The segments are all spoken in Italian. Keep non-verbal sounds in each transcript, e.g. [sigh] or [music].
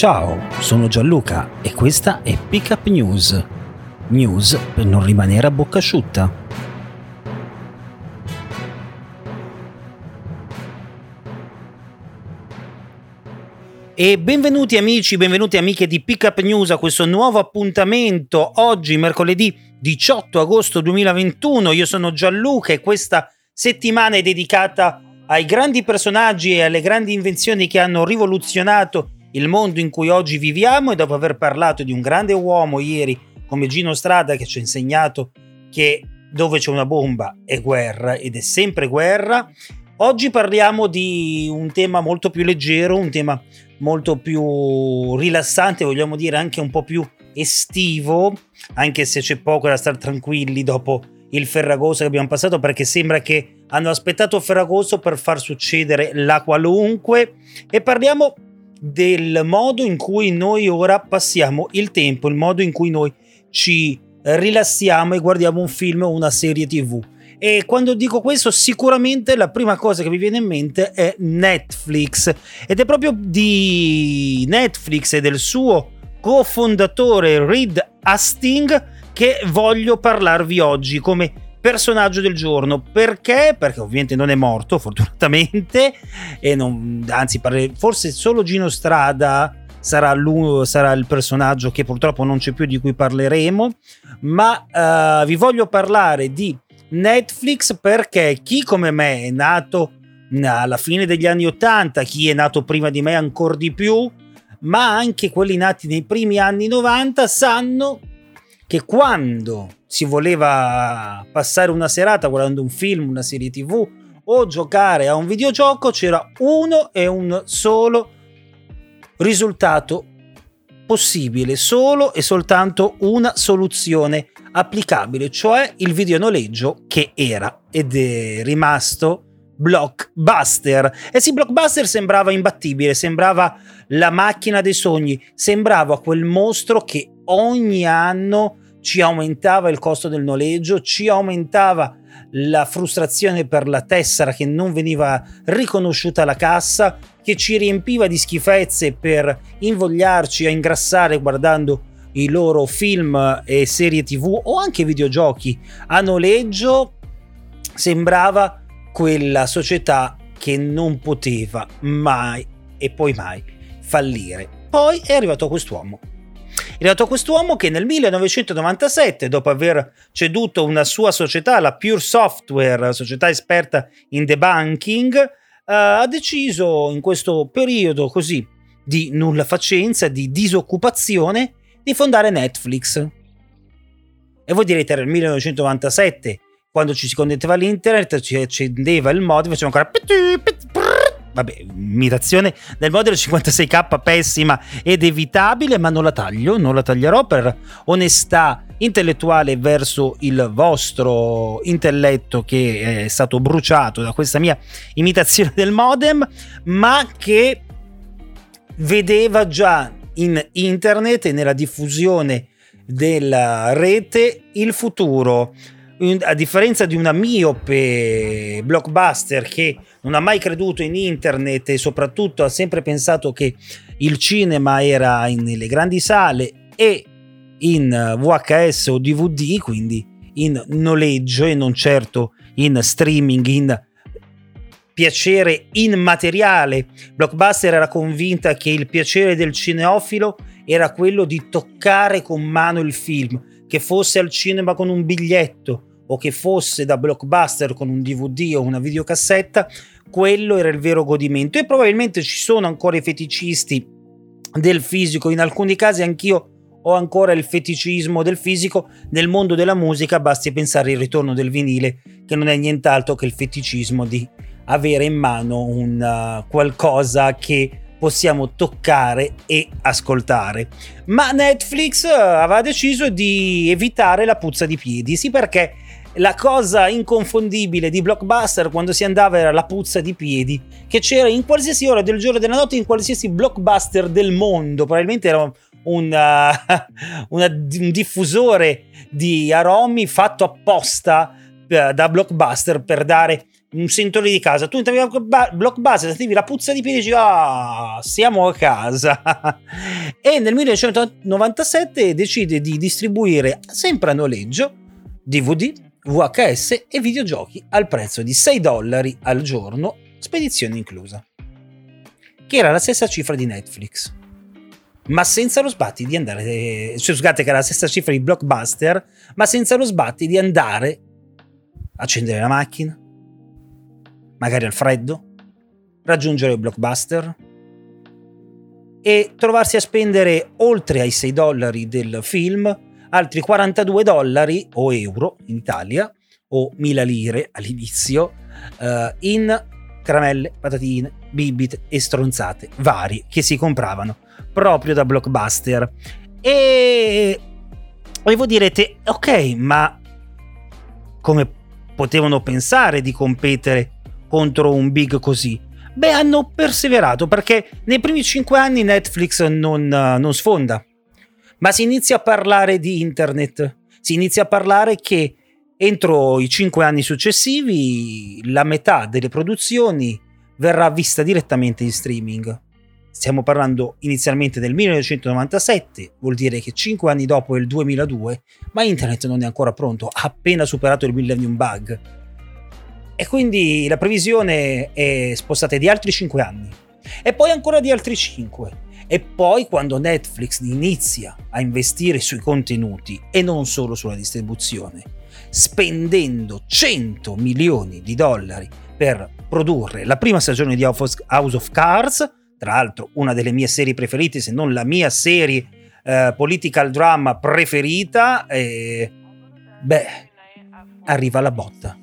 Ciao, sono Gianluca e questa è Pickup News. News per non rimanere a bocca asciutta. E benvenuti amici, benvenuti amiche di Pickup News a questo nuovo appuntamento oggi mercoledì 18 agosto 2021. Io sono Gianluca e questa settimana è dedicata ai grandi personaggi e alle grandi invenzioni che hanno rivoluzionato il mondo in cui oggi viviamo e dopo aver parlato di un grande uomo ieri come Gino Strada che ci ha insegnato che dove c'è una bomba è guerra ed è sempre guerra, oggi parliamo di un tema molto più leggero, un tema molto più rilassante, vogliamo dire anche un po' più estivo, anche se c'è poco da stare tranquilli dopo il Ferragosto che abbiamo passato perché sembra che hanno aspettato Ferragosto per far succedere la qualunque e parliamo del modo in cui noi ora passiamo il tempo, il modo in cui noi ci rilassiamo e guardiamo un film o una serie tv. E quando dico questo, sicuramente la prima cosa che mi viene in mente è Netflix. Ed è proprio di Netflix e del suo cofondatore Reed Hastings che voglio parlarvi oggi come personaggio del giorno. Perché? Perché ovviamente non è morto, [laughs] fortunatamente, e non, anzi, forse solo Gino Strada sarà, sarà il personaggio che purtroppo non c'è più di cui parleremo, ma uh, vi voglio parlare di Netflix perché chi come me è nato alla fine degli anni 80, chi è nato prima di me ancora di più, ma anche quelli nati nei primi anni 90 sanno che quando si voleva passare una serata guardando un film, una serie tv o giocare a un videogioco c'era uno e un solo risultato possibile, solo e soltanto una soluzione applicabile, cioè il videonoleggio che era ed è rimasto blockbuster. E sì, blockbuster sembrava imbattibile, sembrava la macchina dei sogni, sembrava quel mostro che ogni anno ci aumentava il costo del noleggio, ci aumentava la frustrazione per la tessera che non veniva riconosciuta alla cassa, che ci riempiva di schifezze per invogliarci a ingrassare guardando i loro film e serie tv o anche videogiochi a noleggio, sembrava quella società che non poteva mai e poi mai fallire. Poi è arrivato quest'uomo è arrivato quest'uomo che nel 1997, dopo aver ceduto una sua società, la Pure Software, società esperta in debunking, eh, ha deciso in questo periodo così di nulla facenza, di disoccupazione, di fondare Netflix. E voi direte, era il 1997, quando ci si connetteva all'internet, ci accendeva il modem, faceva ancora vabbè, imitazione del modello 56k pessima ed evitabile, ma non la taglio, non la taglierò per onestà intellettuale verso il vostro intelletto che è stato bruciato da questa mia imitazione del modem, ma che vedeva già in internet e nella diffusione della rete il futuro a differenza di una miope blockbuster che non ha mai creduto in internet e soprattutto ha sempre pensato che il cinema era nelle grandi sale e in VHS o DVD, quindi in noleggio e non certo in streaming, in piacere immateriale. Blockbuster era convinta che il piacere del cineofilo era quello di toccare con mano il film, che fosse al cinema con un biglietto o che fosse da blockbuster con un DVD o una videocassetta, quello era il vero godimento. E probabilmente ci sono ancora i feticisti del fisico, in alcuni casi anch'io o ancora il feticismo del fisico, nel mondo della musica basti pensare al ritorno del vinile, che non è nient'altro che il feticismo di avere in mano un uh, qualcosa che possiamo toccare e ascoltare. Ma Netflix uh, aveva deciso di evitare la puzza di piedi, sì perché la cosa inconfondibile di Blockbuster quando si andava era la puzza di piedi che c'era in qualsiasi ora del giorno e della notte in qualsiasi blockbuster del mondo probabilmente era un, [laughs] una, una, un diffusore di aromi fatto apposta eh, da Blockbuster per dare un sentore di casa. Tu entravi a Blockbuster, sentivi la puzza di piedi e dici, ah, siamo a casa. [laughs] e nel 1997 decide di distribuire sempre a noleggio DVD, VHS e videogiochi al prezzo di 6 dollari al giorno, spedizione inclusa. Che era la stessa cifra di Netflix ma senza lo sbatti di andare. Cioè, scusate, che era la stessa cifra di blockbuster, ma senza lo sbatti di andare a accendere la macchina, magari al freddo, raggiungere il blockbuster e trovarsi a spendere oltre ai 6 dollari del film altri 42 dollari o euro in Italia o 1000 lire all'inizio uh, in caramelle, patatine, bibite e stronzate varie che si compravano proprio da blockbuster. E, e voi direte, ok, ma come potevano pensare di competere contro un big così? Beh, hanno perseverato perché nei primi cinque anni Netflix non, non sfonda, ma si inizia a parlare di internet, si inizia a parlare che entro i cinque anni successivi la metà delle produzioni verrà vista direttamente in streaming. Stiamo parlando inizialmente del 1997, vuol dire che 5 anni dopo è il 2002, ma internet non è ancora pronto, ha appena superato il millennium bug. E quindi la previsione è spostata di altri 5 anni. E poi ancora di altri 5. E poi quando Netflix inizia a investire sui contenuti e non solo sulla distribuzione, spendendo 100 milioni di dollari per produrre la prima stagione di House of Cards, tra l'altro una delle mie serie preferite, se non la mia serie eh, political drama preferita, e, beh, arriva la botta,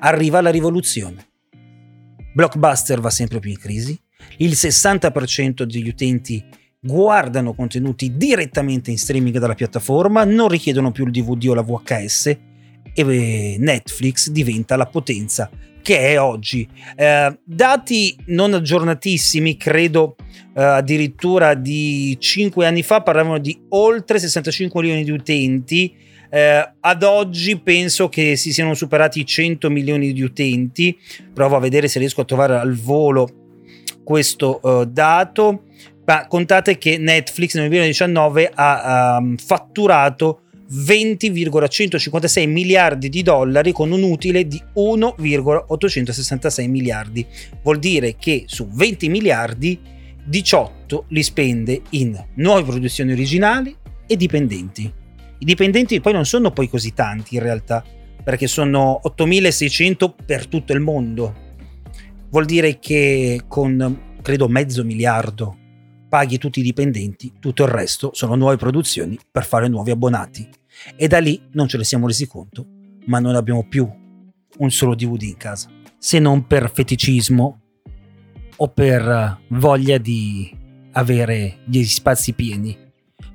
arriva la rivoluzione. Blockbuster va sempre più in crisi, il 60% degli utenti guardano contenuti direttamente in streaming dalla piattaforma, non richiedono più il DVD o la VHS e eh, Netflix diventa la potenza che è oggi. Eh, dati non aggiornatissimi, credo eh, addirittura di 5 anni fa, parlavano di oltre 65 milioni di utenti. Eh, ad oggi penso che si siano superati i 100 milioni di utenti. Provo a vedere se riesco a trovare al volo questo uh, dato. Ma contate che Netflix nel 2019 ha um, fatturato 20,156 miliardi di dollari con un utile di 1,866 miliardi. Vuol dire che su 20 miliardi 18 li spende in nuove produzioni originali e dipendenti. I dipendenti poi non sono poi così tanti in realtà, perché sono 8600 per tutto il mondo. Vuol dire che con credo mezzo miliardo paghi tutti i dipendenti, tutto il resto sono nuove produzioni per fare nuovi abbonati. E da lì non ce ne siamo resi conto, ma non abbiamo più un solo DVD in casa, se non per feticismo o per voglia di avere gli spazi pieni,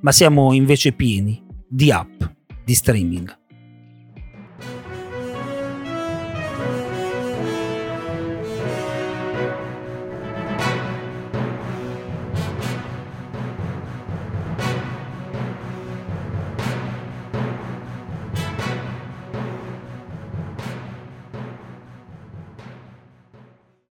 ma siamo invece pieni di app di streaming.